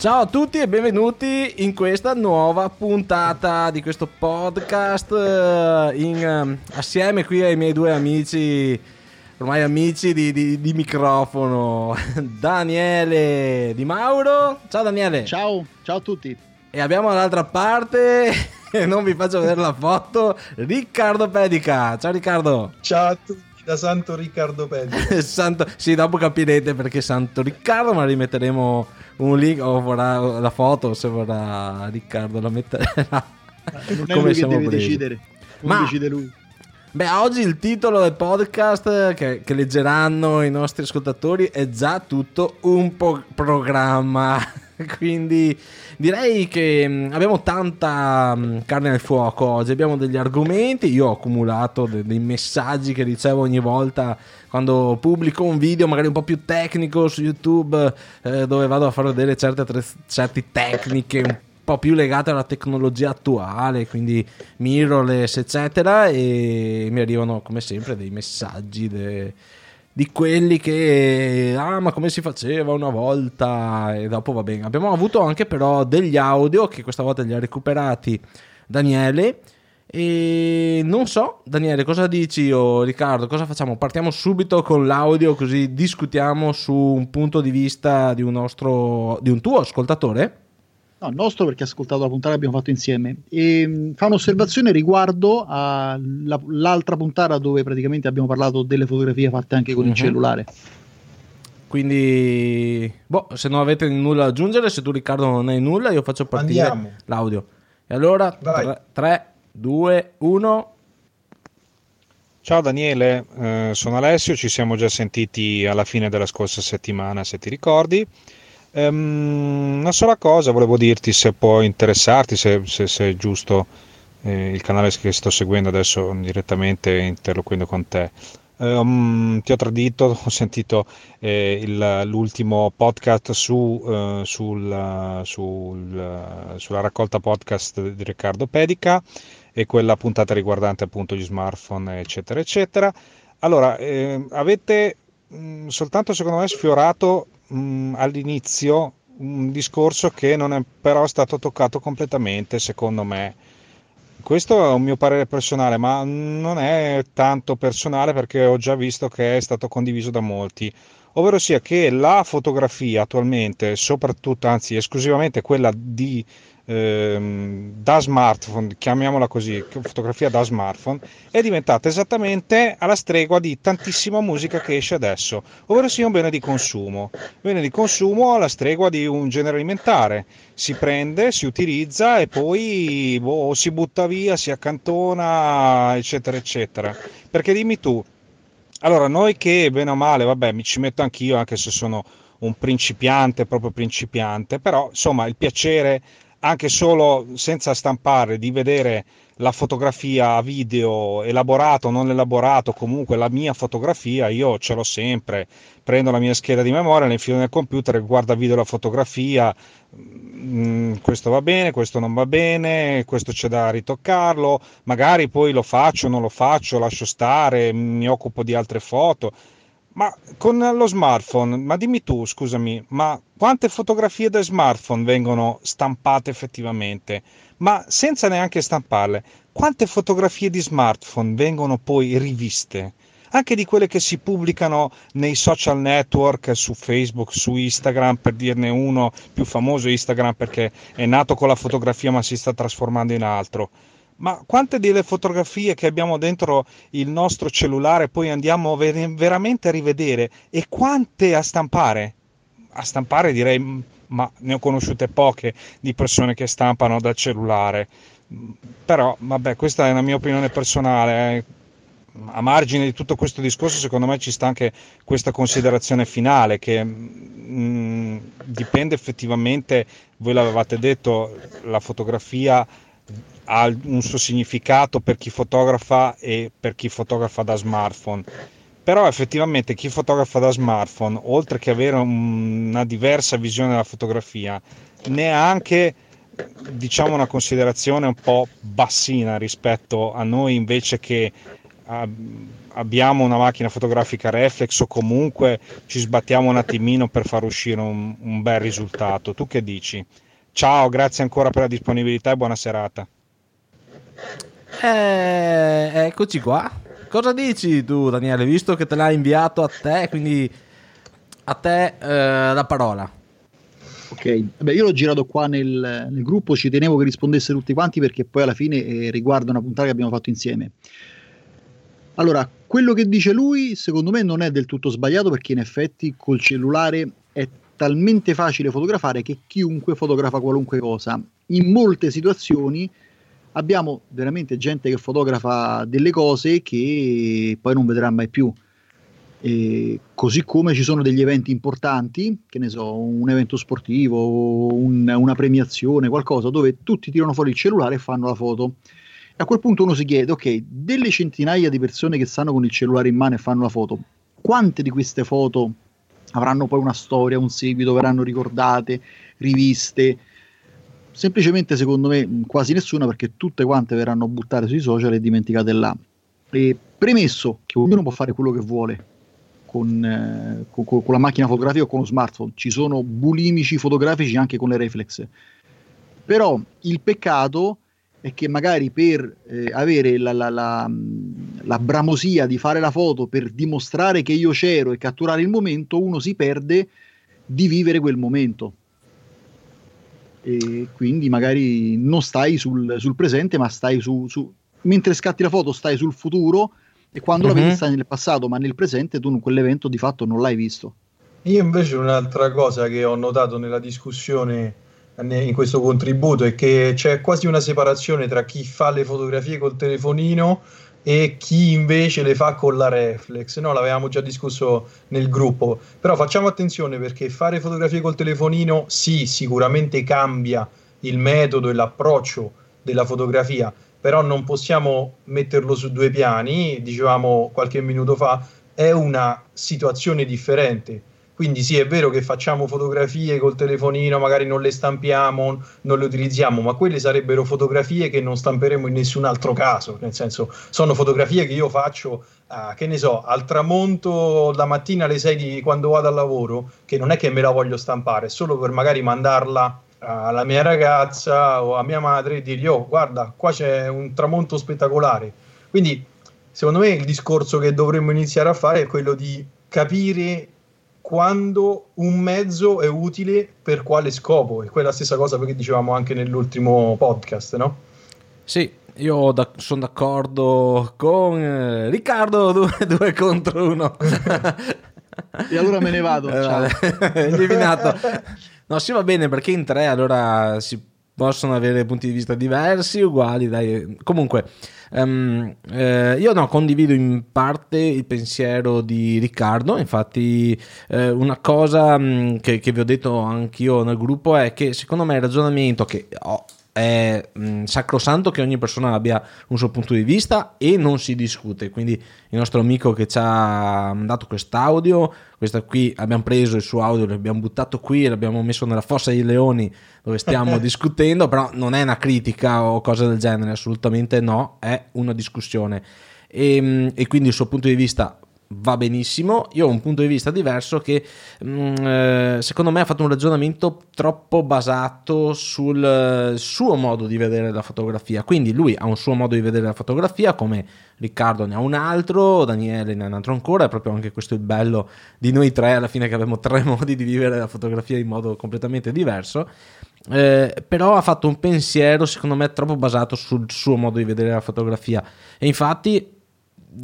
Ciao a tutti e benvenuti in questa nuova puntata di questo podcast eh, in, eh, assieme qui ai miei due amici, ormai amici di, di- di microfono, Daniele Di Mauro. Ciao Daniele. Ciao, ciao a tutti. E abbiamo dall'altra parte, e non vi faccio vedere la foto, Riccardo Pedica. Ciao Riccardo. Ciao a tutti da Santo Riccardo Pedi. Santo, sì, dopo capirete perché Santo Riccardo, ma rimetteremo un link o vorrà la foto se vorrà Riccardo la metterà. Non è Come lui che siamo deve decidere. Come Ma- decide lui. Beh, oggi il titolo del podcast che, che leggeranno i nostri ascoltatori è già tutto un po' programma. Quindi direi che mh, abbiamo tanta mh, carne al fuoco oggi, abbiamo degli argomenti, io ho accumulato de- dei messaggi che ricevo ogni volta quando pubblico un video magari un po' più tecnico su YouTube eh, dove vado a far vedere certe, attrezz- certe tecniche un po' più legate alla tecnologia attuale, quindi mirrorless, eccetera, e mi arrivano come sempre dei messaggi de- di quelli che ah ma come si faceva una volta? E dopo va bene. Abbiamo avuto anche però degli audio che questa volta li ha recuperati Daniele. E non so Daniele cosa dici o Riccardo cosa facciamo? Partiamo subito con l'audio così discutiamo su un punto di vista di un nostro di un tuo ascoltatore No, il nostro perché ha ascoltato la puntata che abbiamo fatto insieme. E mh, fa un'osservazione riguardo all'altra puntata dove praticamente abbiamo parlato delle fotografie fatte anche con Mhm. il cellulare. Quindi, boh, se non avete nulla da aggiungere, se tu Riccardo non hai nulla, io faccio partire Andiamo. l'audio. E allora, Vai. 3, 2, 1. Ciao Daniele, eh, sono Alessio, ci siamo già sentiti alla fine della scorsa settimana, se ti ricordi. Ehm, una sola cosa volevo dirti, se può interessarti, se, se- se è giusto eh, il canale che sto seguendo adesso direttamente interloquendo con te. Ehm, ti ho tradito, ho sentito eh, il- l'ultimo podcast su, eh, sul- sul- sulla raccolta podcast di Riccardo Pedica e quella puntata riguardante appunto gli smartphone, eccetera, eccetera. Allora, eh, avete mh, soltanto secondo me sfiorato mh, all'inizio un discorso che non è però stato toccato completamente, secondo me. Questo è un mio parere personale, ma non è tanto personale perché ho già visto che è stato condiviso da molti, ovvero sia che la fotografia attualmente, soprattutto, anzi esclusivamente quella di, ehm, da smartphone, chiamiamola così, fotografia da smartphone, è diventata esattamente alla stregua di tantissima musica che esce adesso, ovvero sia un bene di consumo. Bene di consumo alla stregua di un genere alimentare. Si prende, si utilizza e poi boh, si butta via, si accantona, eccetera, eccetera. Perché dimmi tu, allora noi che bene o male, vabbè, mi ci metto anch'io anche se sono un principiante, proprio principiante, però insomma il piacere anche solo senza stampare, di vedere la fotografia a video elaborato o non elaborato, comunque la mia fotografia, io ce l'ho sempre. Prendo la mia scheda di memoria, la infilo nel computer e guarda video la fotografia. Mm, questo va bene, questo non va bene, questo c'è da ritoccarlo. Magari poi lo faccio, non lo faccio, lascio stare, mi occupo di altre foto. Ma con lo smartphone, ma dimmi tu, scusami, ma quante fotografie da smartphone vengono stampate effettivamente? Ma senza neanche stamparle, quante fotografie di smartphone vengono poi riviste? Anche di quelle che si pubblicano nei social network, su Facebook, su Instagram, per dirne uno più famoso Instagram perché è nato con la fotografia ma si sta trasformando in altro ma quante delle fotografie che abbiamo dentro il nostro cellulare poi andiamo ver- veramente a rivedere e quante a stampare? A stampare direi, ma ne ho conosciute poche di persone che stampano dal cellulare. Però, vabbè, questa è una mia opinione personale. Eh. A margine di tutto questo discorso, secondo me ci sta anche questa considerazione finale che mh, mm, dipende effettivamente, voi l'avevate detto, la fotografia ha un suo significato per chi fotografa e per chi fotografa da smartphone. Però effettivamente chi fotografa da smartphone, oltre che avere una diversa visione della fotografia, ne ha anche diciamo una considerazione un po' bassina rispetto a noi invece che abbiamo una macchina fotografica reflex o comunque ci sbattiamo un attimino per far uscire un, un bel risultato. Tu che dici? Ciao, grazie ancora per la disponibilità e buona serata. Eh, eccoci qua. Cosa dici tu, Daniele? Visto che te l'ha inviato a te, quindi a te eh, la parola. Ok, Vabbè, io l'ho girato qua nel, nel, gruppo, ci tenevo che rispondesse tutti quanti perché poi alla fine eh, riguarda una puntata che abbiamo fatto insieme. Allora, quello che dice lui secondo me non è del tutto sbagliato perché in effetti col cellulare talmente facile fotografare che chiunque fotografa qualunque cosa. In molte situazioni abbiamo veramente gente che fotografa delle cose che poi non vedrà mai più. E così come ci sono degli eventi importanti, che ne so, un evento sportivo, un, una premiazione, qualcosa dove tutti tirano fuori il cellulare e fanno la foto. E a quel punto uno si chiede, ok, delle centinaia di persone che stanno con il cellulare in mano e fanno la foto, quante di queste foto avranno poi una storia, un seguito, verranno ricordate, riviste? Semplicemente secondo me quasi nessuna perché tutte quante verranno buttate sui social e dimenticate là. E premesso che ognuno può fare quello che vuole con, eh, con, con, la macchina fotografica o con lo smartphone, ci sono bulimici fotografici anche con le reflex. Però il peccato è che magari per eh, avere la, la, la, la, bramosia di fare la foto per dimostrare che io c'ero e catturare il momento, uno si perde di vivere quel momento e quindi magari non stai sul, sul presente, ma stai su, su, mentre scatti la foto, stai sul futuro e quando mm-hmm. la vedi stai nel passato, ma nel presente tu quell'evento di fatto non l'hai visto. Io invece un'altra cosa che ho notato nella discussione in questo contributo è che c'è quasi una separazione tra chi fa le fotografie col telefonino e chi invece le fa con la reflex. No, l'avevamo già discusso nel gruppo, però facciamo attenzione perché fare fotografie col telefonino sì, sicuramente cambia il metodo e l'approccio della fotografia, però non possiamo metterlo su due piani, dicevamo qualche minuto fa, è una situazione differente quindi sì, è vero che facciamo fotografie col telefonino, magari non le stampiamo, non le utilizziamo, ma quelle sarebbero fotografie che non stamperemo in nessun altro caso, nel senso sono fotografie che io faccio, uh, che ne so, al tramonto la mattina alle 6 di quando vado al lavoro, che non è che me la voglio stampare, è solo per magari mandarla alla mia ragazza o a mia madre e dirgli oh guarda qua c'è un tramonto spettacolare. Quindi secondo me il discorso che dovremmo iniziare a fare è quello di capire quando un mezzo è utile per quale scopo. E quella stessa cosa che dicevamo anche nell'ultimo podcast, no? Sì, io da- sono d'accordo con eh, Riccardo, due, due contro uno. e allora me ne vado. Eh, eliminato. No, sì, va bene perché in tre allora si possono avere punti di vista diversi, uguali, dai. Comunque, um, eh, io no, condivido in parte il pensiero di Riccardo, infatti eh, una cosa mh, che, che, vi ho detto anch'io nel gruppo è che secondo me il ragionamento che ho è mh, sacrosanto che ogni persona abbia un suo punto di vista e non si discute. Quindi il nostro amico che ci ha mandato quest'audio, questa qui abbiamo preso il suo audio, l'abbiamo buttato qui, l'abbiamo messo nella fossa dei leoni dove stiamo discutendo, però non è una critica o cosa del genere, assolutamente no, è una discussione. E, e quindi il suo punto di vista va benissimo. Io ho un punto di vista diverso che mh, mm, eh, secondo me ha fatto un ragionamento troppo basato sul eh, suo modo di vedere la fotografia. Quindi lui ha un suo modo di vedere la fotografia, come Riccardo ne ha un altro, Daniele ne ha un altro ancora. È proprio anche questo il bello di noi tre, alla fine che abbiamo tre modi di vivere la fotografia in modo completamente diverso. Eh, però ha fatto un pensiero secondo me troppo basato sul suo modo di vedere la fotografia e infatti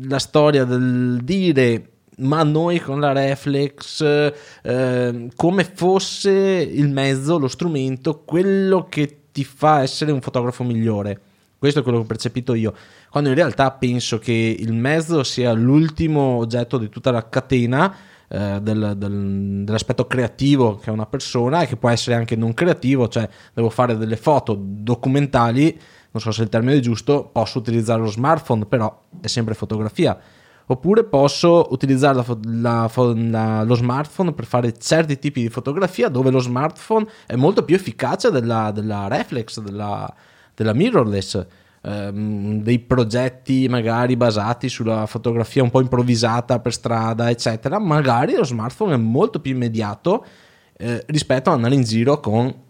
la storia del dire ma noi con la reflex eh, come fosse il mezzo, lo strumento, quello che ti fa essere un fotografo migliore. Questo è quello che ho percepito io, quando in realtà penso che il mezzo sia l'ultimo oggetto di tutta la catena eh, del, del, dell'aspetto creativo che è una persona e che può essere anche non creativo, cioè devo fare delle foto documentali non so se il termine è giusto, posso utilizzare lo smartphone, però è sempre fotografia. Oppure posso utilizzare la, la, la, lo smartphone per fare certi tipi di fotografia dove lo smartphone è molto più efficace della, della reflex, della, della mirrorless. Ehm, dei progetti magari basati sulla fotografia un po' improvvisata per strada, eccetera. Magari lo smartphone è molto più immediato eh, rispetto ad andare in giro con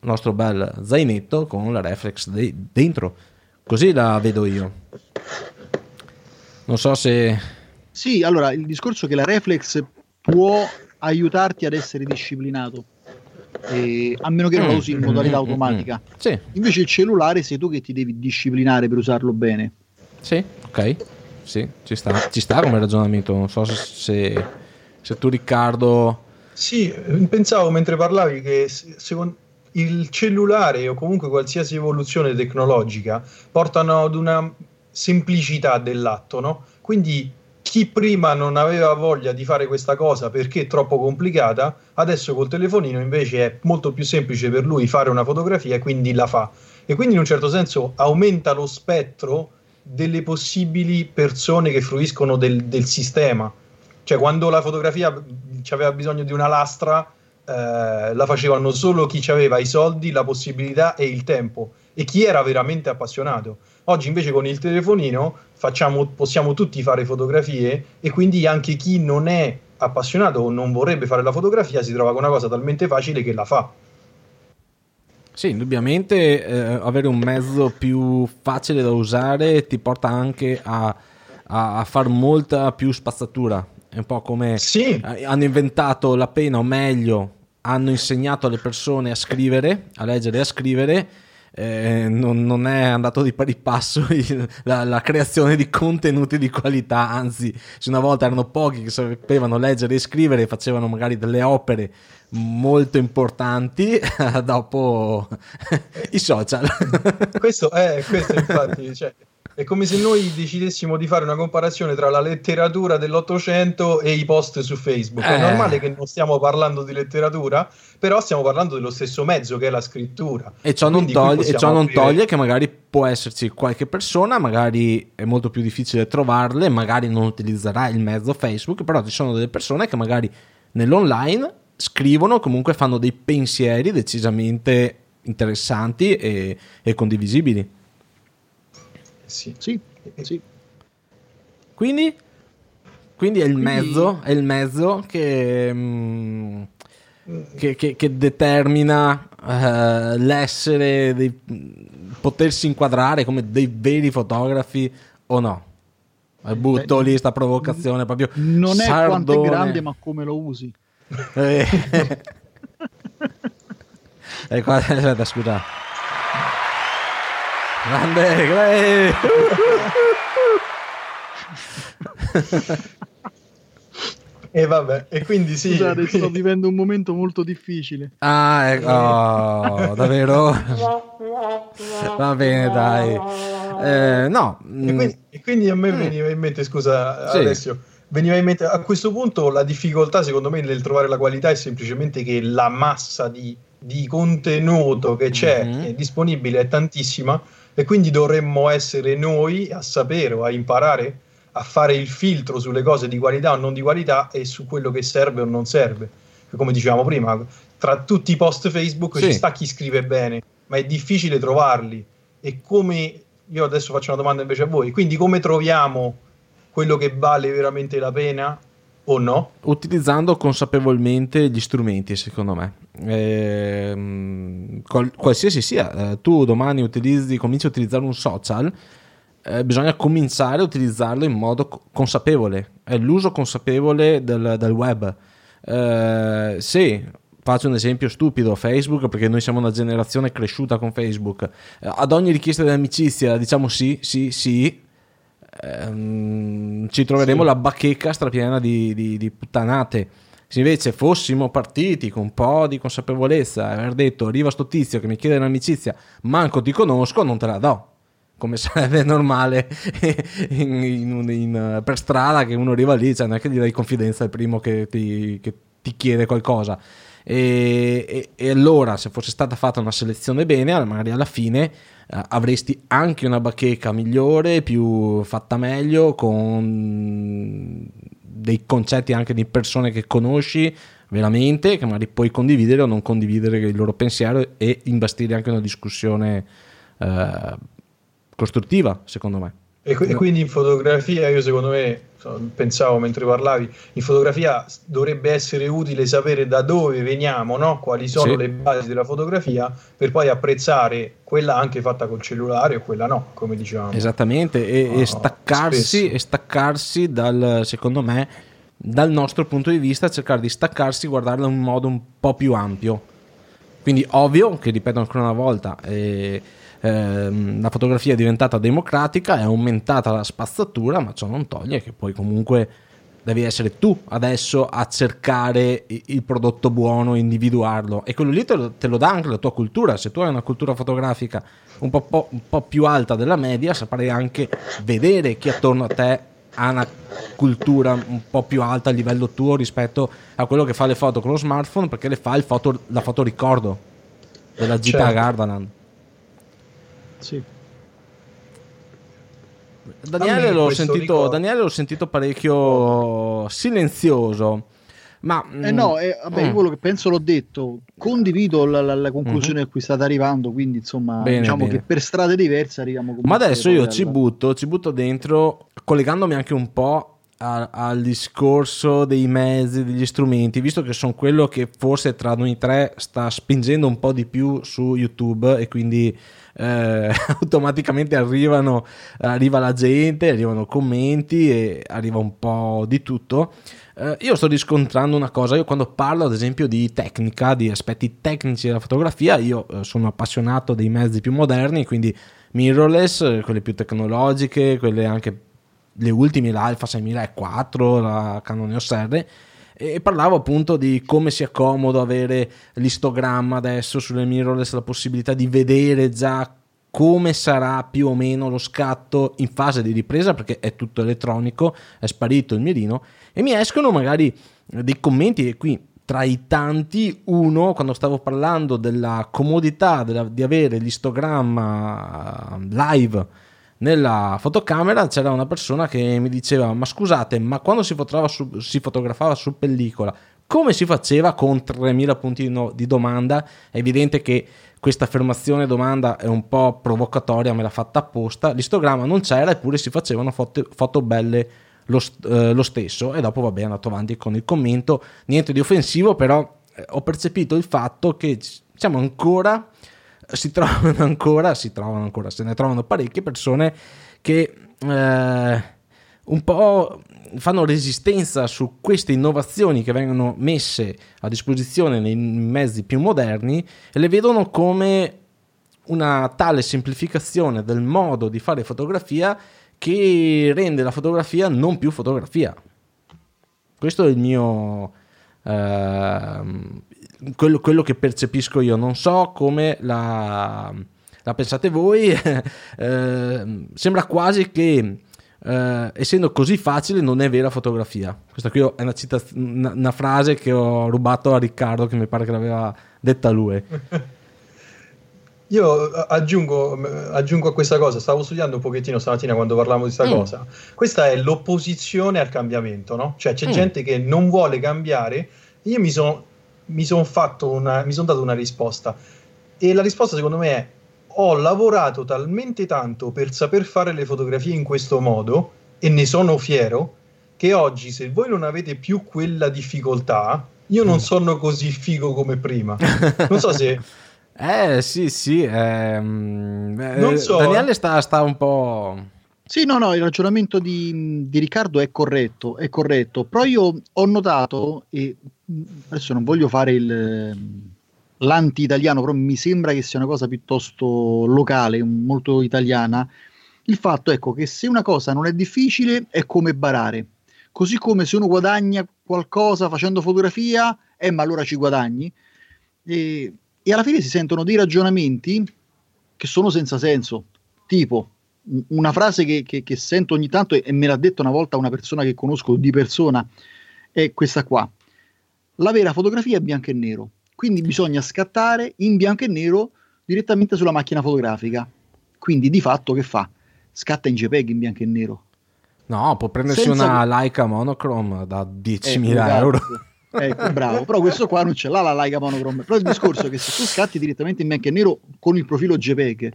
nostro bel zainetto con la reflex de- dentro. Così la vedo io. Non so se... Sì, allora il discorso è che la reflex può aiutarti ad essere disciplinato. Eh, a meno che non la mm, usi in modalità mm, mm, automatica. Sì. Invece il cellulare sei tu che ti devi disciplinare per usarlo bene. Sì, ok. Sì, ci sta, ci sta come ragionamento. Non so se, se tu Riccardo... Sì, pensavo mentre parlavi che secondo il cellulare o comunque qualsiasi evoluzione tecnologica portano ad una semplicità dell'atto, no? Quindi chi prima non aveva voglia di fare questa cosa perché è troppo complicata, adesso col telefonino invece è molto più semplice per lui fare una fotografia e quindi la fa. E quindi in un certo senso aumenta lo spettro delle possibili persone che fruiscono del, del sistema. Cioè quando la fotografia aveva bisogno di una lastra, eh, la facevano solo chi aveva i soldi, la possibilità e il tempo e chi era veramente appassionato. Oggi invece con il telefonino facciamo, possiamo tutti fare fotografie e quindi anche chi non è appassionato o non vorrebbe fare la fotografia si trova con una cosa talmente facile che la fa. Sì, indubbiamente eh, avere un mezzo più facile da usare ti porta anche a, a, a far molta più spazzatura. È un po' come sì. hanno inventato la pena, o meglio, hanno insegnato alle persone a scrivere, a leggere e a scrivere. Eh, non, non, è andato di pari passo il, la, la, creazione di contenuti di qualità, anzi, se una volta erano pochi che sapevano leggere e scrivere facevano magari delle opere molto importanti, dopo i social. questo è, questo infatti, cioè, è come se noi decidessimo di fare una comparazione tra la letteratura dell'Ottocento e i post su Facebook. Eh. È normale che non stiamo parlando di letteratura, però stiamo parlando dello stesso mezzo che è la scrittura. E ciò non, toglie, e ciò non toglie, che magari può esserci qualche persona, magari è molto più difficile trovarle, magari non utilizzerà il mezzo Facebook, però ci sono delle persone che magari nell'online scrivono, comunque fanno dei pensieri decisamente interessanti e, e condivisibili. Sì. Sì, sì. Quindi? Quindi è il Quindi... mezzo, è il mezzo che, mm, che, che, che determina uh, l'essere, dei, potersi inquadrare come dei veri fotografi o no. Butto lì sta provocazione proprio. Non è sardone. quanto è grande, ma come lo usi. eh, eh, aspetta, scusa. Grande, grande. E vabbè, e quindi sì. Scusate, sto vivendo un momento molto difficile. Ah, ecco, oh, davvero? Va bene, dai. Eh, no. E quindi, e quindi, a me mm. veniva in mente, scusa sì. Alessio, veniva in mente a questo punto la difficoltà secondo me nel trovare la qualità è semplicemente che la massa di, di contenuto che c'è mm-hmm. che è disponibile è tantissima e quindi dovremmo essere noi a sapere o a imparare a fare il filtro sulle cose di qualità o non di qualità e su quello che serve o non serve. Come dicevamo prima, tra tutti i post Facebook sì. ci sta chi scrive bene, ma è difficile trovarli. E come io adesso faccio una domanda invece a voi, quindi come troviamo quello che vale veramente la pena o no? Utilizzando consapevolmente gli strumenti, secondo me. Eh, qualsiasi sia, eh, tu domani utilizzi, cominci a utilizzare un social, eh, bisogna cominciare a utilizzarlo in modo consapevole, è l'uso consapevole del, del web. Eh, se faccio un esempio stupido, Facebook, perché noi siamo una generazione cresciuta con Facebook, eh, ad ogni richiesta di amicizia diciamo sì, sì, sì, ehm, ci troveremo sì. la bacheca strapiena di, di, di, puttanate. Se invece fossimo partiti con un po' di consapevolezza e aver detto arriva sto tizio che mi chiede un'amicizia, manco ti conosco, non te la do come sarebbe normale in, in, in, per strada che uno arriva lì, cioè non è che gli dai confidenza al primo che ti, che ti chiede qualcosa. E, e, e, allora, se fosse stata fatta una selezione bene, magari alla fine eh, avresti anche una bacheca migliore, più fatta meglio, con dei concetti anche di persone che conosci veramente, che magari puoi condividere o non condividere il loro pensiero e imbastire anche una discussione. Eh, costruttiva, secondo me. E, e, quindi in fotografia, io secondo me, pensavo mentre parlavi, in fotografia dovrebbe essere utile sapere da dove veniamo, no? quali sono sì. le basi della fotografia, per poi apprezzare quella anche fatta col cellulare o quella no, come dicevamo. Esattamente, e, no, e staccarsi, e staccarsi dal, secondo me, dal nostro punto di vista, cercare di staccarsi, guardarla in un modo un po' più ampio. Quindi ovvio, che ripeto ancora una volta, eh, ehm, la fotografia è diventata democratica, è aumentata la spazzatura, ma ciò non toglie che poi comunque devi essere tu adesso a cercare il prodotto buono, individuarlo. E quello lì te lo, te lo, dà anche la tua cultura, se tu hai una cultura fotografica un po', po', un po', più alta della media saprai anche vedere chi attorno a te ha una cultura un po' più alta a livello tuo rispetto a quello che fa le foto con lo smartphone perché le fa foto, la fotoricordo della gita certo. a Gardaland sì. Daniele l'ho, sentito, Daniele l'ho, sentito, parecchio silenzioso. Ma, eh no, eh, vabbè, mm. io quello che penso l'ho detto, condivido la, la, la conclusione mm-hmm. a cui state arrivando, quindi insomma bene, diciamo bene. che per strade diverse arriviamo Ma adesso io ci butto, ci butto dentro, collegandomi anche un po' a, al discorso dei mezzi, degli strumenti, visto che sono quello che forse tra noi tre sta spingendo un po' di più su YouTube e quindi eh, automaticamente arrivano, arriva la gente, arrivano commenti e arriva un po' di tutto. Eh, io sto riscontrando una cosa, io quando parlo ad esempio di tecnica, di aspetti tecnici della fotografia, io eh, sono appassionato dei mezzi più moderni, quindi mirrorless, quelle più tecnologiche, quelle anche le ultime, l'Alpha 6004, la Canon EOS R e parlavo appunto di come sia comodo avere l'istogramma adesso sulle mirrorless, la possibilità di vedere già come sarà più o meno lo scatto in fase di ripresa perché è tutto elettronico, è sparito il mirino e mi escono magari dei commenti e qui tra i tanti uno quando stavo parlando della comodità della, di avere l'istogramma live nella fotocamera c'era una persona che mi diceva ma scusate ma quando si, su, si fotografava su pellicola come si faceva con 3000 punti di, domanda? È evidente che questa affermazione domanda è un po' provocatoria me l'ha fatta apposta. L'istogramma non c'era eppure si facevano foto, foto belle lo, eh, lo, stesso. E dopo vabbè è andato avanti con il commento. Niente di offensivo però eh, ho percepito il fatto che siamo ancora si trovano ancora, si trovano ancora, se ne trovano parecchie persone che eh, un po' fanno resistenza su queste innovazioni che vengono messe a disposizione nei mezzi più moderni e le vedono come una tale semplificazione del modo di fare fotografia che rende la fotografia non più fotografia. Questo è il mio... Uh, quello, quello, che percepisco io. Non so come la, la pensate voi. uh, sembra quasi che Uh, essendo così facile non è vera fotografia. Questa qui è una, citaz- una, una, frase che ho rubato a Riccardo che mi pare che l'aveva detta lui. Io aggiungo, aggiungo, a questa cosa, stavo studiando un pochettino stamattina quando parlavamo di questa mm. cosa. Questa è l'opposizione al cambiamento, no? Cioè c'è mm. gente che non vuole cambiare. Io mi sono mi son fatto una, mi sono dato una risposta. E la risposta secondo me è ho lavorato talmente tanto per saper fare le fotografie in questo modo e ne sono fiero che oggi se voi non avete più quella difficoltà, io non mm. sono così figo come prima. Non so se eh sì, sì. Ehm, non so, Daniele sta, sta, un po'. Sì, no, no, il ragionamento di, di, Riccardo è corretto, è corretto. Però io ho notato, e adesso non voglio fare il, l'anti-italiano, però mi sembra che sia una cosa piuttosto locale, molto italiana, il fatto ecco, che se una cosa non è difficile è come barare. Così come se uno guadagna qualcosa facendo fotografia, eh, ma allora ci guadagni. E e alla fine si sentono dei ragionamenti che sono senza senso, tipo una frase che, che, che sento ogni tanto e, me l'ha detto una volta una persona che conosco di persona, è questa qua. La vera fotografia è bianco e nero, quindi bisogna scattare in bianco e nero direttamente sulla macchina fotografica. Quindi di fatto che fa? Scatta in JPEG in bianco e nero. No, può prendersi Senza una che... Leica monochrome da 10.000 eh, euro. Ecco, bravo. Però questo qua non ce l'ha la Leica monochrome. Però il discorso è che se tu scatti direttamente in bianco e nero con il profilo JPEG,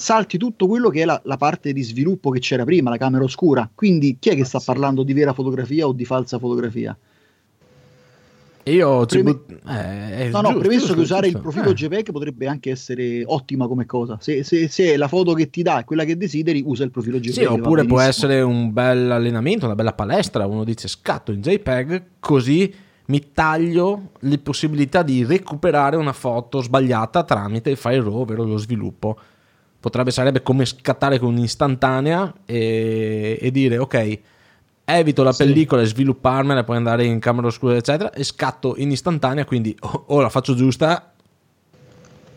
salti tutto quello che è la, la, parte di sviluppo che c'era prima, la camera oscura. Quindi chi è che sta parlando di vera fotografia o di falsa fotografia? Io Preme... eh, no, no, giusto, premesso giusto, che usare giusto. il profilo eh. JPEG potrebbe anche essere ottima come cosa. Se, se, se, la foto che ti dà è quella che desideri, usa il profilo JPEG. Sì, oppure può essere un bel allenamento, una bella palestra. Uno dice scatto in JPEG così mi taglio le possibilità di recuperare una foto sbagliata tramite il file RAW, ovvero lo sviluppo. Potrebbe sarebbe come scattare con un'istantanea e, e dire ok, evito la sì. pellicola e svilupparmela, poi andare in camera oscura, eccetera, e scatto in istantanea, quindi o, o la faccio giusta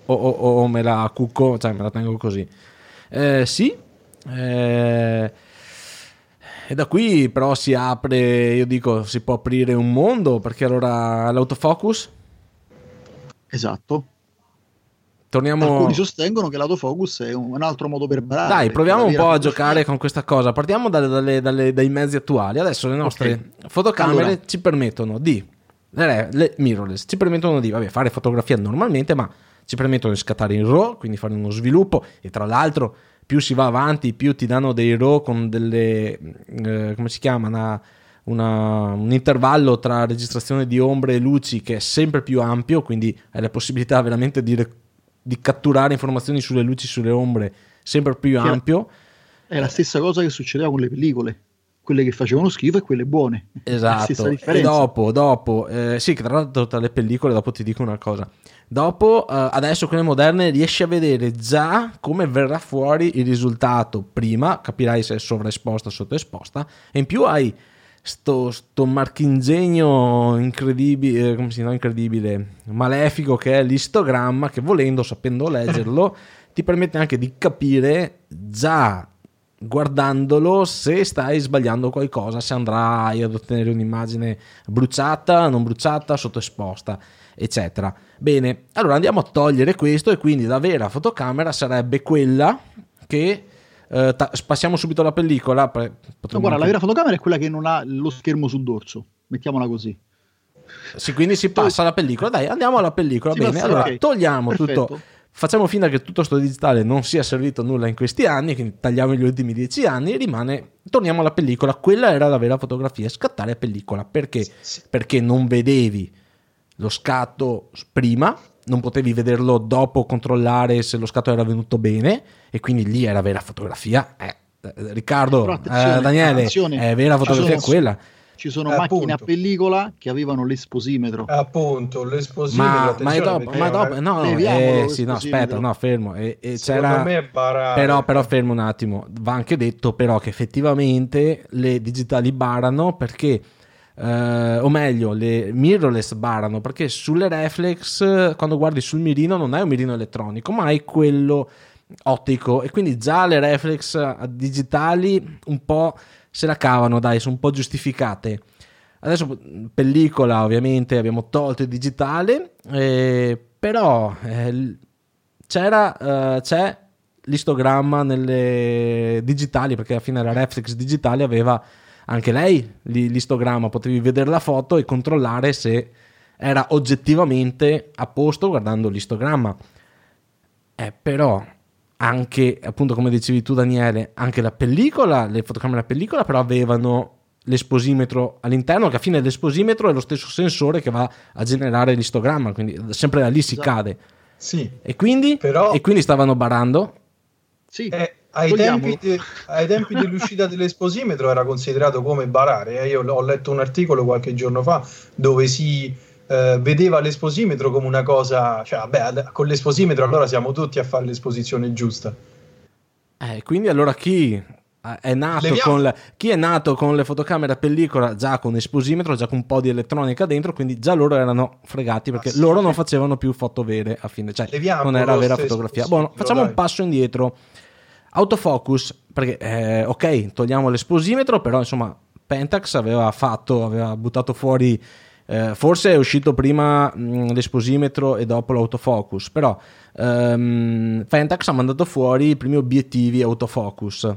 o, o, o, me la cucco, cioè me la tengo così. Eh, sì, eh, e da qui però si apre, io dico, si può aprire un mondo perché allora l'autofocus? Esatto. Torniamo... Alcuni sostengono che l'autofocus è un altro modo per barare. Dai, proviamo un po' a giocare con questa cosa. Partiamo dalle, dalle, dalle, dai mezzi attuali. Adesso le nostre okay. fotocamere allora. ci permettono di... Le, le mirrorless ci permettono di vabbè, fare fotografia normalmente, ma ci permettono di scattare in RAW, quindi fare uno sviluppo e tra l'altro più si va avanti, più ti danno dei RAW con delle, eh, come si chiama, una, una, un intervallo tra registrazione di ombre e luci che è sempre più ampio, quindi hai la possibilità veramente di, di catturare informazioni sulle luci, sulle ombre, sempre più che ampio. È la stessa cosa che succedeva con le pellicole quelle che facevano schifo e quelle buone. Esatto. E dopo, dopo eh, sì, tra l'altro tra le pellicole, dopo ti dico una cosa. Dopo, eh, adesso quelle moderne, riesci a vedere già come verrà fuori il risultato. Prima capirai se è sovraesposta o sottoesposta, e in più hai sto, sto marchingegno incredibile, eh, come si chiama, incredibile, malefico che è l'istogramma, che volendo, sapendo leggerlo, ti permette anche di capire già guardandolo se stai sbagliando qualcosa, se andrai ad ottenere un'immagine bruciata, non bruciata, sottoesposta, eccetera. Bene, allora andiamo a togliere questo e quindi la vera fotocamera sarebbe quella che eh, ta- passiamo subito alla pellicola. no, guarda, anche... la vera fotocamera è quella che non ha lo schermo sul dorso, mettiamola così. Sì, quindi si passa alla pellicola. Dai, andiamo alla pellicola. Si Bene, allora okay. togliamo Perfetto. tutto Facciamo finta che tutto questo digitale non sia servito a nulla in questi anni, quindi tagliamo gli ultimi dieci anni e rimane. Torniamo alla pellicola. Quella era la vera fotografia, scattare a pellicola. Perché? Perché non vedevi lo scatto prima, non potevi vederlo dopo, controllare se lo scatto era venuto bene, e quindi lì era vera fotografia. Eh, eh Riccardo, eh, Daniele, è vera fotografia quella ci sono eh, macchine appunto. a pellicola che avevano l'esposimetro. Appunto, l'esposimetro. Ma, ma, dopo, ma dopo, no, eh, sì, no, aspetta, no, fermo. E, e c'era, però, però fermo un attimo, va anche detto però che effettivamente le digitali barano perché eh, o meglio, le mirrorless barano perché sulle reflex, quando guardi sul mirino, non hai un mirino elettronico, ma hai quello ottico e quindi già le reflex digitali un po' se la cavano, dai, sono un po' giustificate. Adesso pellicola ovviamente abbiamo tolto il digitale, eh, però eh, c'era, eh, c'è l'istogramma nelle digitali perché alla fine la reflex digitale aveva anche lei l'istogramma, potevi vedere la foto e controllare se era oggettivamente a posto guardando l'istogramma. Eh, però anche, appunto, come dicevi tu, Daniele, anche la pellicola, le fotocamere a pellicola, però avevano l'esposimetro all'interno, che a fine l'esposimetro è lo stesso sensore che va a generare l'istogramma, quindi sempre da lì si esatto. cade. Sì. E quindi, però... e quindi stavano barando? Sì. Eh, ai, tempi de, ai, tempi dell'uscita dell'esposimetro era considerato come barare. Eh? Io ho letto un articolo qualche giorno fa dove si eh, vedeva l'esposimetro come una cosa, cioè, vabbè, con l'esposimetro allora siamo tutti a fare l'esposizione giusta. Eh, quindi allora chi è, nato con la, chi è nato con le fotocamere a pellicola già con esposimetro, già con un po' di elettronica dentro, quindi già loro erano fregati perché ah, sì, loro non facevano più foto vere a fine, cioè Leviamo non era vera fotografia. Buono, facciamo dai. un passo indietro. Autofocus, perché eh, ok, togliamo l'esposimetro, però insomma Pentax aveva fatto, aveva buttato fuori eh, forse è uscito prima mh, mm, l'esposimetro e dopo l'autofocus, però ehm, Pentax ha mandato fuori i primi obiettivi autofocus.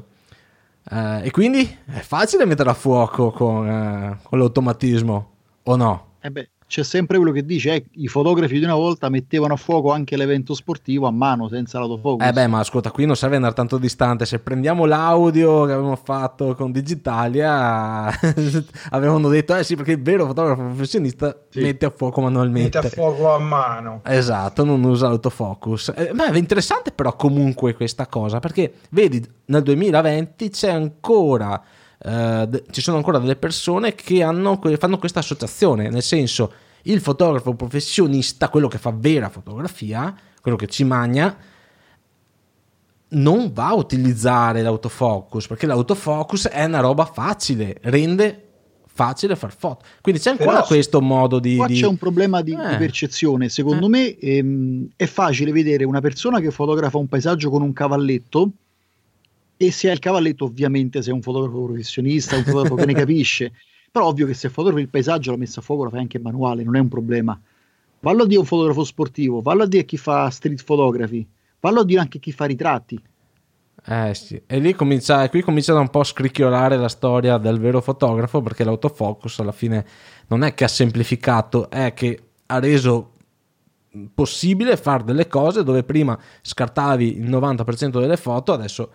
Eh, e quindi è facile mettere a fuoco con, eh, con l'automatismo, o no? Eh beh, c'è sempre quello che dice eh, i fotografi di una volta mettevano a fuoco anche l'evento sportivo a mano senza l'autofocus. Eh beh ma ascolta qui non serve andare tanto distante. Se prendiamo l'audio che avevamo fatto con Digitalia avevano detto eh sì perché il vero fotografo professionista sì. mette a fuoco manualmente. Mette a fuoco a mano. Esatto non usa l'autofocus. Eh, ma è interessante però comunque questa cosa perché vedi nel 2020 c'è ancora Uh, ci sono ancora delle persone che hanno, fanno questa associazione, nel senso il fotografo professionista, quello che fa vera fotografia, quello che ci magna, non va a utilizzare l'autofocus perché l'autofocus è una roba facile, rende facile far foto. Quindi c'è ancora Però, questo modo di. Qua di... c'è un problema di, eh. di percezione. Secondo eh. me ehm, è facile vedere una persona che fotografa un paesaggio con un cavalletto e se è il cavalletto ovviamente sei un fotografo professionista, un fotografo che ne capisce, però ovvio che se fotografi il paesaggio l'ho messo a fuoco lo fai anche manuale, non è un problema. Vallo a dire un fotografo sportivo, vallo a dire chi fa street photography, vallo a dire anche chi fa ritratti. Eh sì, e lì comincia, qui comincia da un po' a scricchiolare la storia del vero fotografo perché l'autofocus alla fine non è che ha semplificato, è che ha reso possibile fare delle cose dove prima scartavi il 90% delle foto, adesso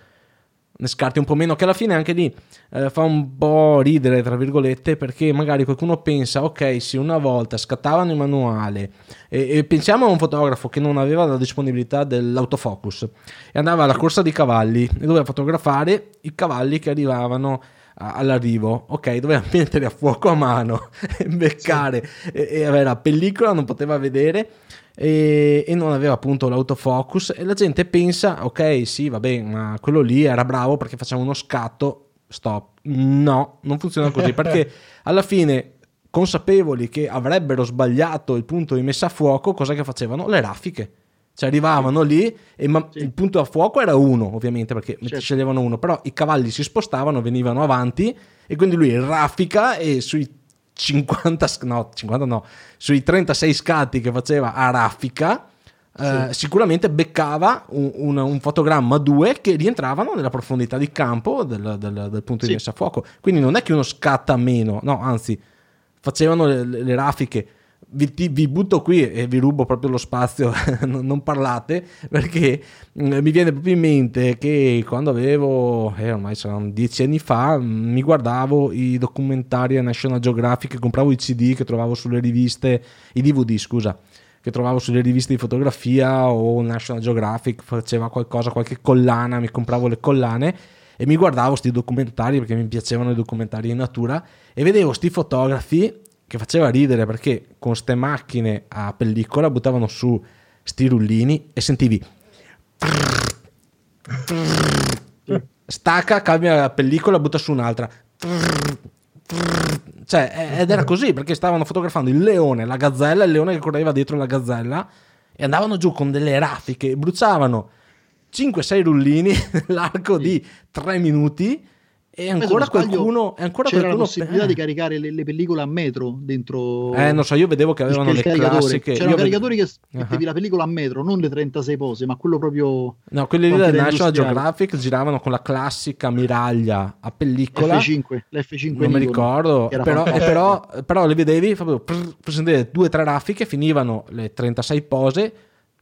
ne scarti un po' meno, che alla fine anche lì eh, fa un po' ridere, tra virgolette, perché magari qualcuno pensa, ok, sì, una volta scattavano il manuale e, e pensiamo a un fotografo che non aveva la disponibilità dell'autofocus e andava alla corsa di cavalli e doveva fotografare i cavalli che arrivavano all'arrivo, ok, doveva mettere a fuoco a mano, beccare sì. e, e avere la pellicola, non poteva vedere e, e, non aveva appunto l'autofocus. E la gente pensa ok sì vabbè ma quello lì era bravo perché facciamo uno scatto. Stop. No non funziona così perché alla fine consapevoli che avrebbero sbagliato il punto di messa a fuoco cosa che facevano? Le raffiche. Cioè arrivavano lì e ma- sì. il punto a fuoco era uno ovviamente perché certo. sceglievano uno però i cavalli si spostavano venivano avanti e quindi lui raffica e sui 50, no, 50 no, sui 36 scatti che faceva a raffica, eh, sì. sicuramente beccava un, un, un, fotogramma 2 che rientravano nella profondità di campo del, del, del punto di messa a fuoco. Quindi non è che uno scatta meno, no, anzi, facevano le, le raffiche vi, vi, butto qui e vi rubo proprio lo spazio, non parlate, perché mm, mi viene proprio in mente che quando avevo, eh, ormai saranno dieci anni fa, mm, mi guardavo i documentari a National Geographic, compravo i CD che trovavo sulle riviste, i DVD scusa, che trovavo sulle riviste di fotografia o National Geographic faceva qualcosa, qualche collana, mi compravo le collane e mi guardavo questi documentari perché mi piacevano i documentari in natura e vedevo questi fotografi che faceva ridere perché con ste macchine a pellicola buttavano su sti rullini e sentivi stacca, cambia la pellicola, butta su un'altra. Cioè, ed era così perché stavano fotografando il leone, la gazzella, il leone che correva dietro la gazzella e andavano giù con delle raffiche, bruciavano 5-6 rullini nell'arco di 3 minuti e ancora qualcuno, e ancora c'era qualcuno la possibilità eh. di caricare le, le, pellicole a metro dentro eh non so io vedevo che avevano le classiche c'erano caricatori che mettevi uh-huh. la pellicola a metro non le 36 pose ma quello proprio no quelli lì del National Geographic giravano con la classica miraglia a pellicola F5 l'F5 non mi ricordo però, però, però, le vedevi proprio presentare due o tre raffiche finivano le 36 pose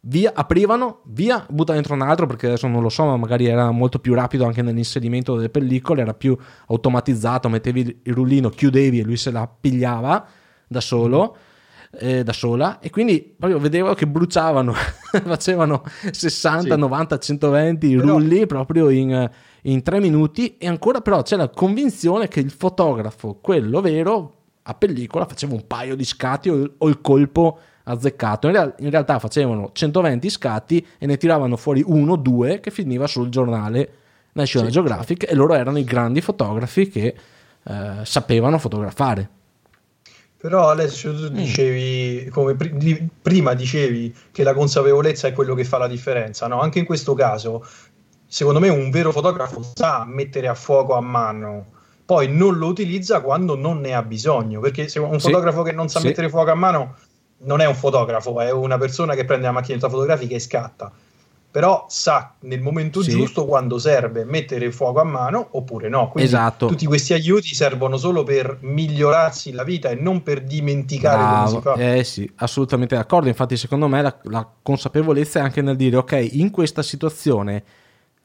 via, aprivano, via, butta dentro un altro perché adesso non lo so, ma magari era molto più rapido anche nell'inserimento delle pellicole, era più automatizzato, mettevi il rullino, chiudevi e lui se la pigliava da solo. Eh, da sola e quindi proprio vedevo che bruciavano facevano 60 sì. 90 120 però... rulli proprio in, in tre minuti e ancora però c'è la convinzione che il fotografo quello vero a pellicola faceva un paio di scatti o, o il colpo azzeccato. In, real- in, realtà facevano 120 scatti e ne tiravano fuori uno, due che finiva sul giornale National sì, Geographic sì. e loro erano i grandi fotografi che eh, sapevano fotografare. Però Alessio tu mm. dicevi, come pr- prima dicevi che la consapevolezza è quello che fa la differenza, no? Anche in questo caso, secondo me un vero fotografo sa mettere a fuoco a mano, poi non lo utilizza quando non ne ha bisogno, perché se un sì, fotografo che non sa mettere fuoco a mano non è un fotografo, è una persona che prende la macchinetta fotografica e scatta. Però sa nel momento sì. giusto quando serve mettere il fuoco a mano oppure no. Quindi esatto. tutti questi aiuti servono solo per migliorarsi la vita e non per dimenticare Bravo. come si fa. Eh sì, assolutamente d'accordo. Infatti, secondo me la, la consapevolezza è anche nel dire: ok, in questa situazione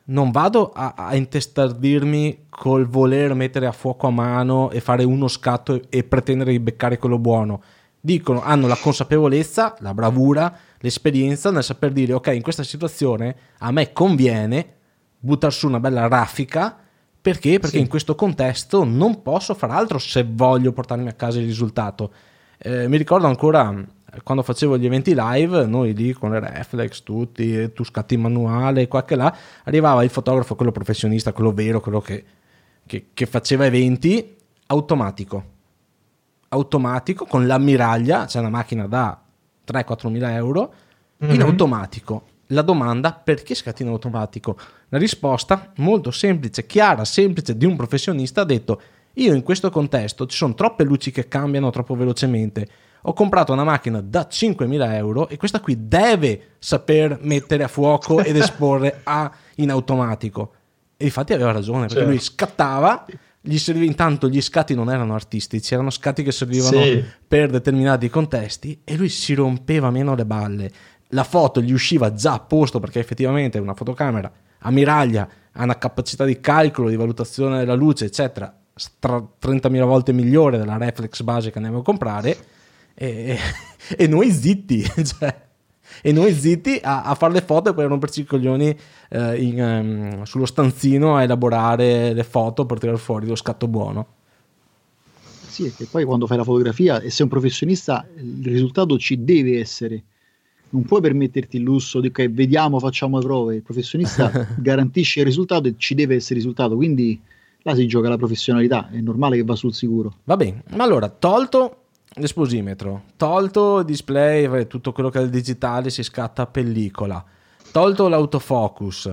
non vado a, a, intestardirmi col voler mettere a fuoco a mano e fare uno scatto e, e pretendere di beccare quello buono dicono, hanno la consapevolezza, la bravura, l'esperienza nel saper dire ok, in questa situazione a me conviene buttare su una bella raffica perché? Perché sì. in questo contesto non posso fare altro se voglio portarmi a casa il risultato. Eh, mi ricordo ancora quando facevo gli eventi live, noi lì con le reflex, tutti, tu scatti manuale, qua che là, arrivava il fotografo, quello professionista, quello vero, quello che, che, che faceva eventi, automatico automatico con l'ammiraglia, c'è una macchina da 3-4 mila euro, mm-hmm. in mhm. automatico. La domanda perché scatta in automatico? La risposta molto semplice, chiara, semplice di un professionista ha detto io in questo contesto ci sono troppe luci che cambiano troppo velocemente. Ho comprato una macchina da 5.000 euro e questa qui deve saper mettere a fuoco ed esporre a, in automatico. E infatti aveva ragione, perché cioè. lui scattava, gli serviva intanto gli scatti non erano artistici, erano scatti che servivano sì. per determinati contesti e lui si rompeva meno le balle. La foto gli usciva già a posto perché effettivamente una fotocamera a miraglia ha una capacità di calcolo, di valutazione della luce, eccetera, stra- 30.000 volte migliore della reflex base che andiamo a comprare e, e noi zitti, cioè e noi zitti a, a fare le foto e poi a romperci i coglioni eh, in, um, sullo stanzino a elaborare le foto per tirare fuori lo scatto buono. Sì, e poi quando fai la fotografia e sei un professionista il risultato ci deve essere. Non puoi permetterti il lusso di ok, vediamo, facciamo le prove. Il professionista garantisce il risultato e ci deve essere risultato. Quindi là si gioca la professionalità, è normale che va sul sicuro. Va bene, ma allora tolto l'esposimetro, tolto il display, tutto quello che è il digitale si scatta a pellicola, tolto l'autofocus.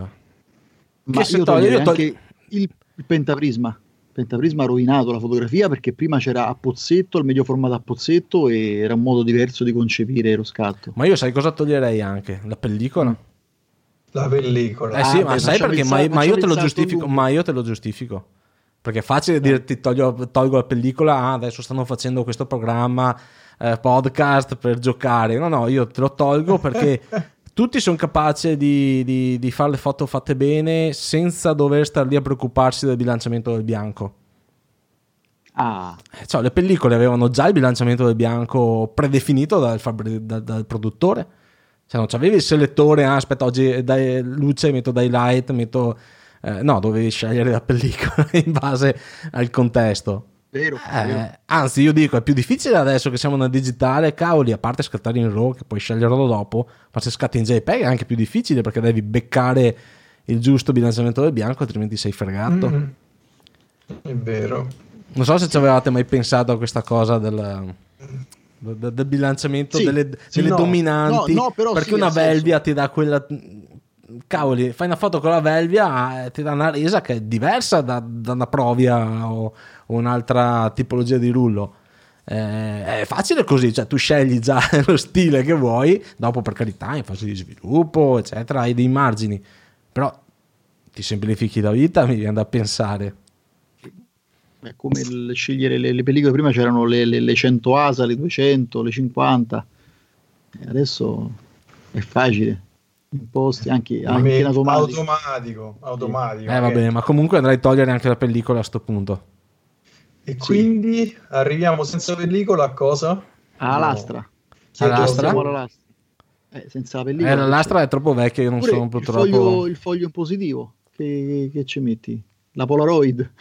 Ma che io toglie, io togli... anche il, il pentaprisma. Il pentaprisma ha rovinato la fotografia perché prima c'era a pozzetto, il medio formato a pozzetto e era un modo diverso di concepire lo scatto. Ma io sai cosa toglierei anche? La pellicola. La pellicola. Eh sì, ah, ma sai perché? Ma, ma, io te lo giustifico, ma io te lo giustifico. Perché è facile eh. dirti toglio, tolgo la pellicola, ah, adesso stanno facendo questo programma eh, podcast per giocare. No, no, io te lo tolgo perché tutti sono capaci di, di, di, fare le foto fatte bene senza dover stare lì a preoccuparsi del bilanciamento del bianco. Ah. Eh, cioè, le pellicole avevano già il bilanciamento del bianco predefinito dal, dal, dal produttore. Cioè, non c'avevi il selettore, ah, aspetta, oggi dai luce, metto dai light, metto eh, no, dovevi scegliere la pellicola in base al contesto. Vero, eh, vero, Anzi, io dico, è più difficile adesso che siamo nel digitale, cavoli, a parte scattare in RAW, che puoi sceglierlo dopo, ma se scatti in JPEG è anche più difficile perché devi beccare il giusto bilanciamento del bianco, altrimenti sei fregato. Mm-hmm. È vero. Non so se ci avevate mai pensato a questa cosa del, del, del bilanciamento Sì, delle, sì, delle no. dominanti. No, no, perché una Velvia ti dà quella. Cavoli, fai una foto con la Velvia, eh, ti dà una resa che è diversa da, da una Provia o, o un'altra tipologia di rullo. Eh, è facile così, cioè tu scegli già lo stile che vuoi, dopo per carità in fase di sviluppo, eccetera, hai dei margini, però ti semplifichi la vita, mi viene da pensare. È come il scegliere le, le pellicole, prima c'erano le, le- le 100 ASA, le 200, le 50, E adesso è facile, in posti anche, anche in automatico. automatico, automatico. Eh va bene, ma comunque andrai a togliere anche la pellicola a sto punto. E quindi arriviamo senza pellicola a cosa? Ah, No. lastra. Alla. Eh, senza la pellicola. Eh, la lastra è troppo vecchia, io non Pure sono il purtroppo... foglio, il foglio in positivo, che, che ci metti? La Polaroid.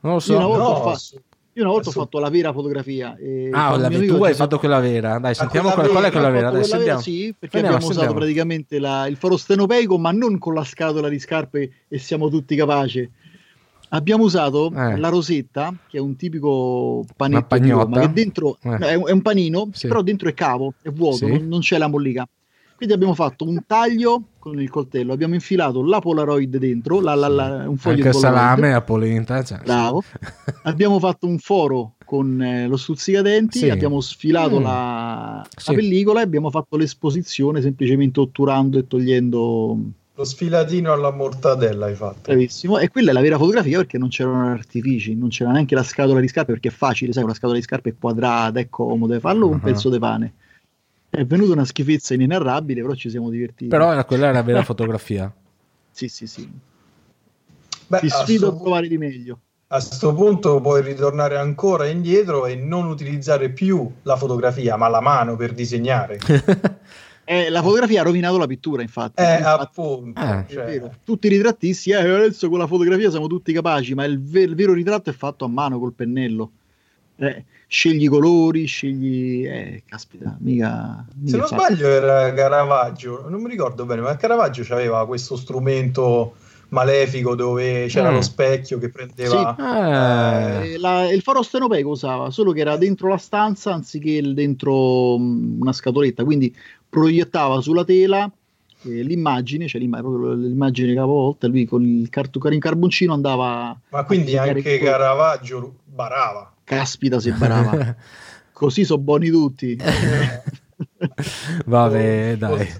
Non lo so. Io una volta, No, ho, fa- su- io una volta ho fatto la vera fotografia. E Ah, con la, tu hai fatto quella vera. Dai, sentiamo quella qual, qual è quella vera. Dai, quella vera, sì, perché Andiamo, abbiamo usato sentiamo. praticamente la- il foro stenopeico, ma non con la scatola di scarpe e siamo tutti capaci. Abbiamo usato Eh. la rosetta, che è un tipico panetto pagnotta? che dentro Eh. no, è, un, è un panino, Sì. però dentro è cavo, è vuoto, Sì. non, non c'è la mollica. Quindi abbiamo fatto un taglio con il coltello, abbiamo infilato la Polaroid dentro, la- la- la- un foglio Anche di Polaroid. salame a polenta. Cioè, Bravo. abbiamo fatto un foro con eh, lo stuzzicadenti, Sì. abbiamo sfilato Mm. la, Sì. la pellicola e abbiamo fatto l'esposizione semplicemente otturando e togliendo. Lo sfilatino alla mortadella hai fatto. Bravissimo. E quella è la vera fotografia perché non c'erano artifici, non c'era neanche la scatola di scarpe perché è facile, sai, una scatola di scarpe è quadrata, è comodo, fallo con un Ah. pezzo di pane. È venuta una schifezza inenarrabile, però ci siamo divertiti. Però era- quella era la vera fotografia. Sì, sì, sì. Beh, Ti a sfido sto- a trovare di meglio. A questo punto puoi ritornare ancora indietro e non utilizzare più la fotografia, ma la mano per disegnare. Eh, la fotografia ha rovinato la pittura, infatti. Eh, Infatti, appunto. È cioè. Tutti i ritrattisti, eh, adesso con la fotografia siamo tutti capaci, ma il, ver- il vero ritratto è fatto a mano col pennello. Eh, scegli i colori, scegli... Eh, caspita, mica... Se non sbaglio era Caravaggio, non mi ricordo bene, ma Caravaggio aveva questo strumento malefico dove c'era Mm. lo specchio che prendeva... Ah. Eh, la- il faro stenopeico usava, solo che era dentro la stanza anziché dentro mh, una scatoletta, quindi proiettava sulla tela eh, l'immagine, cioè l'imma- proprio l'immagine capovolta, lui con il cartu- con il carboncino andava... Ma quindi anche Caravaggio barava. Caspita se barava. Così sono buoni tutti. Vabbè, dai.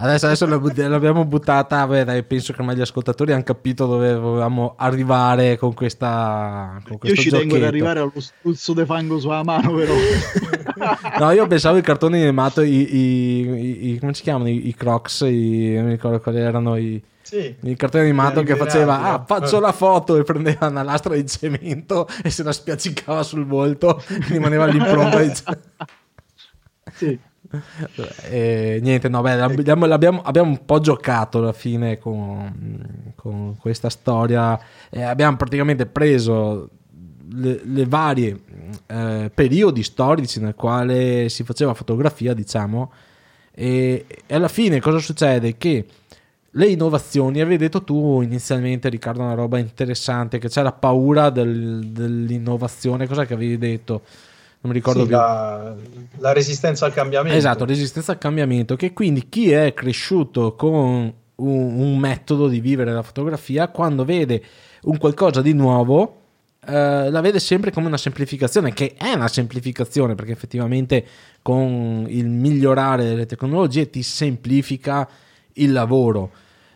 Adesso, adesso l'abbiamo buttata. Beh, dai, penso che ormai gli ascoltatori hanno capito dove volevamo arrivare con questa. Con Io ci tengo ad giochetto. arrivare allo spruzzo di fango sulla mano, però. No, io pensavo i cartoni animati, i, i- i- i- come si chiamano? I, i Crocs, i, non mi ricordo quali erano i, Sì. il cartone animato che faceva, ah, faccio la foto e prendeva una lastra di cemento e se la spiaccicava sul volto, rimaneva l'impronta di sì. E niente, no, beh, l'abbiamo, l'abbiamo- abbiamo un po' giocato alla fine con, con questa storia. Eh, abbiamo praticamente preso le, le varie eh, periodi storici nel quale si faceva fotografia, diciamo, e, e alla fine cosa succede? Che le innovazioni, avevi detto tu inizialmente, Riccardo, una roba interessante, che c'è la paura del- dell'innovazione, cosa che avevi detto? Non mi ricordo Sì, più. la, la resistenza al cambiamento. Esatto, resistenza al cambiamento, che quindi chi è cresciuto con un, un metodo di vivere la fotografia, quando vede un qualcosa di nuovo, eh, la vede sempre come una semplificazione, che è una semplificazione, perché effettivamente con il migliorare delle tecnologie ti semplifica il lavoro,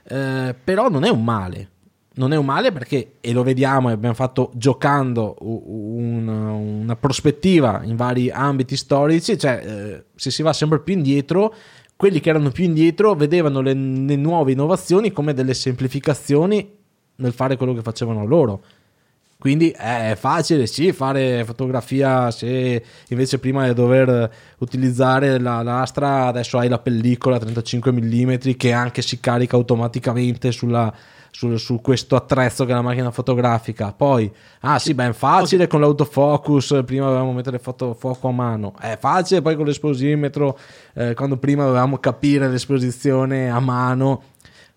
Eh, però non è un male. Non è un male perché, e lo vediamo, abbiamo fatto giocando u- una, una prospettiva in vari ambiti storici, cioè eh, se si va sempre più indietro, quelli che erano più indietro vedevano le, le nuove innovazioni come delle semplificazioni nel fare quello che facevano loro. Quindi è facile, sì, fare fotografia se invece prima di dover utilizzare la lastra, adesso hai la pellicola 35 mm che anche si carica automaticamente sulla, sul- su questo attrezzo che è la macchina fotografica. Poi, ah sì, beh, è facile con l'autofocus, prima dovevamo mettere foto, fuoco a mano. È facile poi con l'esposimetro, eh, quando prima dovevamo capire l'esposizione a mano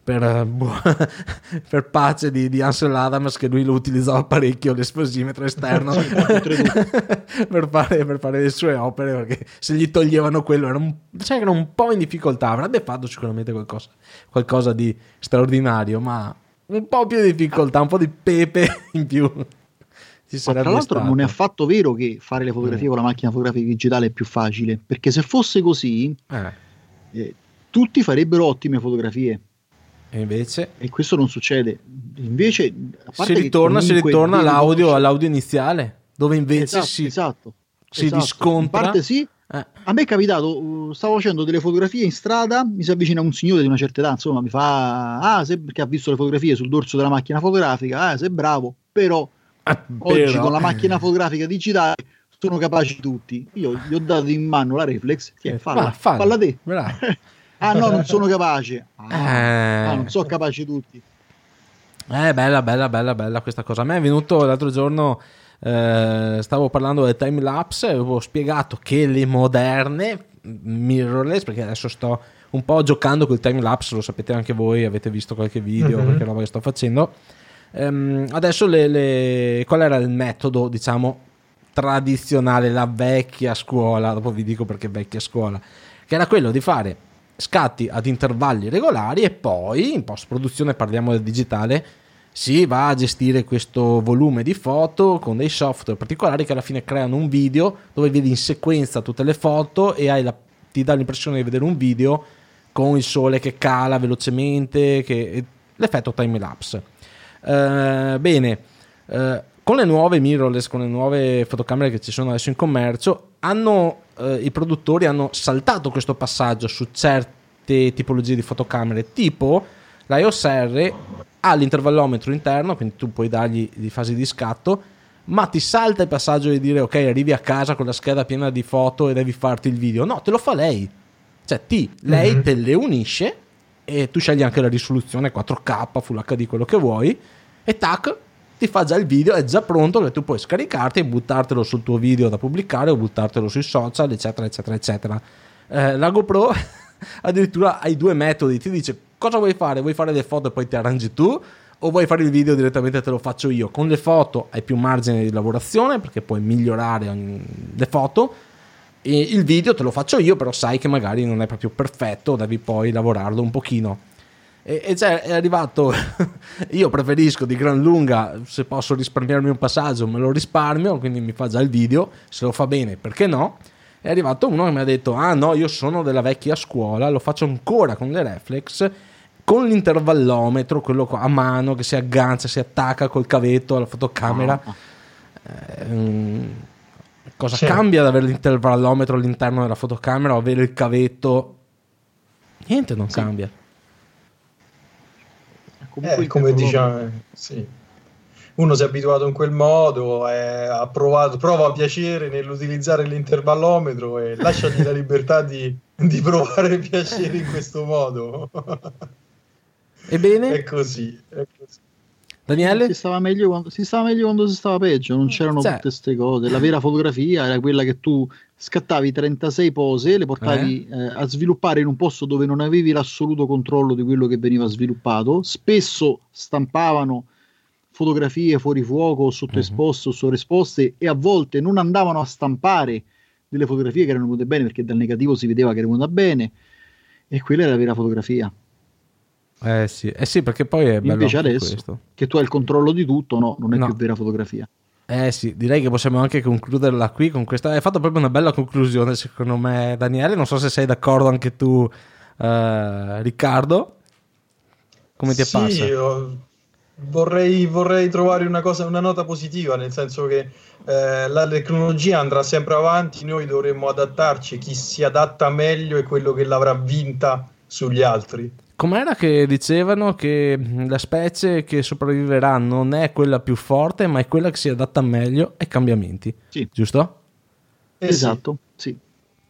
per, eh, per pace di, di, Ansel Adams che lui lo utilizzava parecchio l'esplosimetro esterno per, fare, per, fare, le sue opere perché se gli toglievano quello era un, cioè era un po' in difficoltà avrebbe fatto sicuramente qualcosa, qualcosa di straordinario ma un po' più di difficoltà un po' di pepe in più tra l'altro stato. non è affatto vero che fare le fotografie mm. con la macchina fotografica digitale è più facile perché se fosse così eh. Eh, tutti farebbero ottime fotografie e invece? E questo non succede. Invece, si ritorna, si ritorna all'audio, all'audio, iniziale, dove invece esatto, si, esatto, si esatto. discontra. In parte sì. Eh. A me è capitato, uh, stavo facendo delle fotografie in strada, mi si avvicina un signore di una certa età, insomma, mi fa, ah, se, perché ha visto le fotografie sul dorso della macchina fotografica, ah, sei bravo, però ah, oggi però... con la macchina fotografica digitale sono capaci tutti. Io gli ho dato in mano la reflex, tieni, falla, falla, falla te. Ah no, non sono capace. Ah, eh... ah non sono capaci tutti. Eh, bella, bella, bella, bella questa cosa. A me è venuto l'altro giorno, eh, stavo parlando del time lapse, avevo spiegato che le moderne mirrorless, perché adesso sto un po' giocando col time lapse, lo sapete anche voi, avete visto qualche video, mm-hmm. qualche roba che sto facendo. Um, adesso le, le, qual era il metodo, diciamo, tradizionale, la vecchia scuola, dopo vi dico perché vecchia scuola, che era quello di fare scatti ad intervalli regolari e poi in post produzione parliamo del digitale si va a gestire questo volume di foto con dei software particolari che alla fine creano un video dove vedi in sequenza tutte le foto e la, ti dà l'impressione di vedere un video con il sole che cala velocemente che, l'effetto time lapse uh, bene uh, con le nuove mirrorless con le nuove fotocamere che ci sono adesso in commercio hanno eh, i produttori hanno saltato questo passaggio su certe tipologie di fotocamere, tipo la EOS R ha l'intervallometro interno, quindi tu puoi dargli di fasi di scatto, ma ti salta il passaggio di dire ok, arrivi a casa con la scheda piena di foto e devi farti il video. No, te lo fa lei. Cioè, ti, lei mm-hmm. te le unisce e tu scegli anche la risoluzione 4K, Full HD, quello che vuoi, e tac, ti fa già il video, è già pronto che tu puoi scaricarti e buttartelo sul tuo video da pubblicare o buttartelo sui social, eccetera, eccetera, eccetera. Eh, la GoPro addirittura hai due metodi, ti dice cosa vuoi fare, vuoi fare le foto e poi ti arrangi tu o vuoi fare il video direttamente te lo faccio io. Con le foto hai più margine di lavorazione perché puoi migliorare le foto e il video te lo faccio io, però sai che magari non è proprio perfetto, devi poi lavorarlo un pochino. E, e cioè è arrivato, io preferisco di gran lunga, se posso risparmiarmi un passaggio me lo risparmio, quindi mi fa già il video, se lo fa bene perché no? È arrivato uno che mi ha detto, ah no, io sono della vecchia scuola, lo faccio ancora con le reflex, con l'intervallometro, quello a mano che si aggancia, si attacca col cavetto alla fotocamera. Oh. Eh, cosa sì. cambia ad avere l'intervallometro all'interno della fotocamera o avere il cavetto? Niente non sì. cambia. Comunque eh, come diciamo, sì. Uno si è abituato in quel modo, è, ha provato, prova piacere nell'utilizzare l'intervallometro e lasciagli la libertà di, di provare piacere in questo modo. Ebbene? È così, è così. Daniele? Si stava, meglio quando, si stava meglio quando si stava peggio, non c'erano cioè. tutte queste cose. La vera fotografia era quella che tu scattavi 36 pose, le portavi eh. Eh, a sviluppare in un posto dove non avevi l'assoluto controllo di quello che veniva sviluppato. Spesso stampavano fotografie fuori fuoco o sottoesposte uh-huh. o sovraesposte e a volte non andavano a stampare delle fotografie che erano venute bene perché dal negativo si vedeva che era venuta bene e quella era la vera fotografia. Eh sì, eh sì perché poi è bello Invece adesso questo. che tu hai il controllo di tutto, no, non è no. più vera fotografia. Eh sì, direi che possiamo anche concluderla qui con questa. Hai fatto proprio una bella conclusione, secondo me, Daniele. Non so se sei d'accordo anche tu, eh, Riccardo. Come ti è sì, passa? Io vorrei, vorrei trovare una, cosa, una nota positiva, nel senso che eh, la tecnologia andrà sempre avanti, noi dovremmo adattarci. Chi si adatta meglio è quello che l'avrà vinta sugli altri. Com'era che dicevano che la specie che sopravviverà non è quella più forte, ma è quella che si adatta meglio ai cambiamenti? Sì. Giusto? Eh esatto, sì.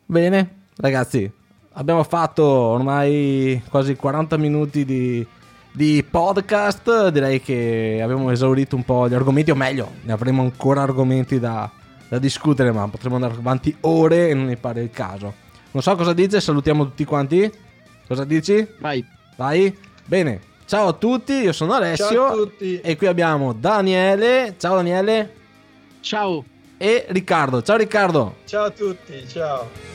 Bene, ragazzi, abbiamo fatto ormai quasi 40 minuti di, di podcast. Direi che abbiamo esaurito un po' gli argomenti, o meglio, ne avremo ancora argomenti da, da discutere, ma potremo andare avanti ore e non mi pare il caso. Non so cosa dice, salutiamo tutti quanti. Cosa dici? Vai. Vai. Bene, ciao a tutti, io sono Alessio. Ciao a tutti. E qui abbiamo Daniele. Ciao Daniele. Ciao. E Riccardo. Ciao Riccardo. Ciao a tutti, ciao.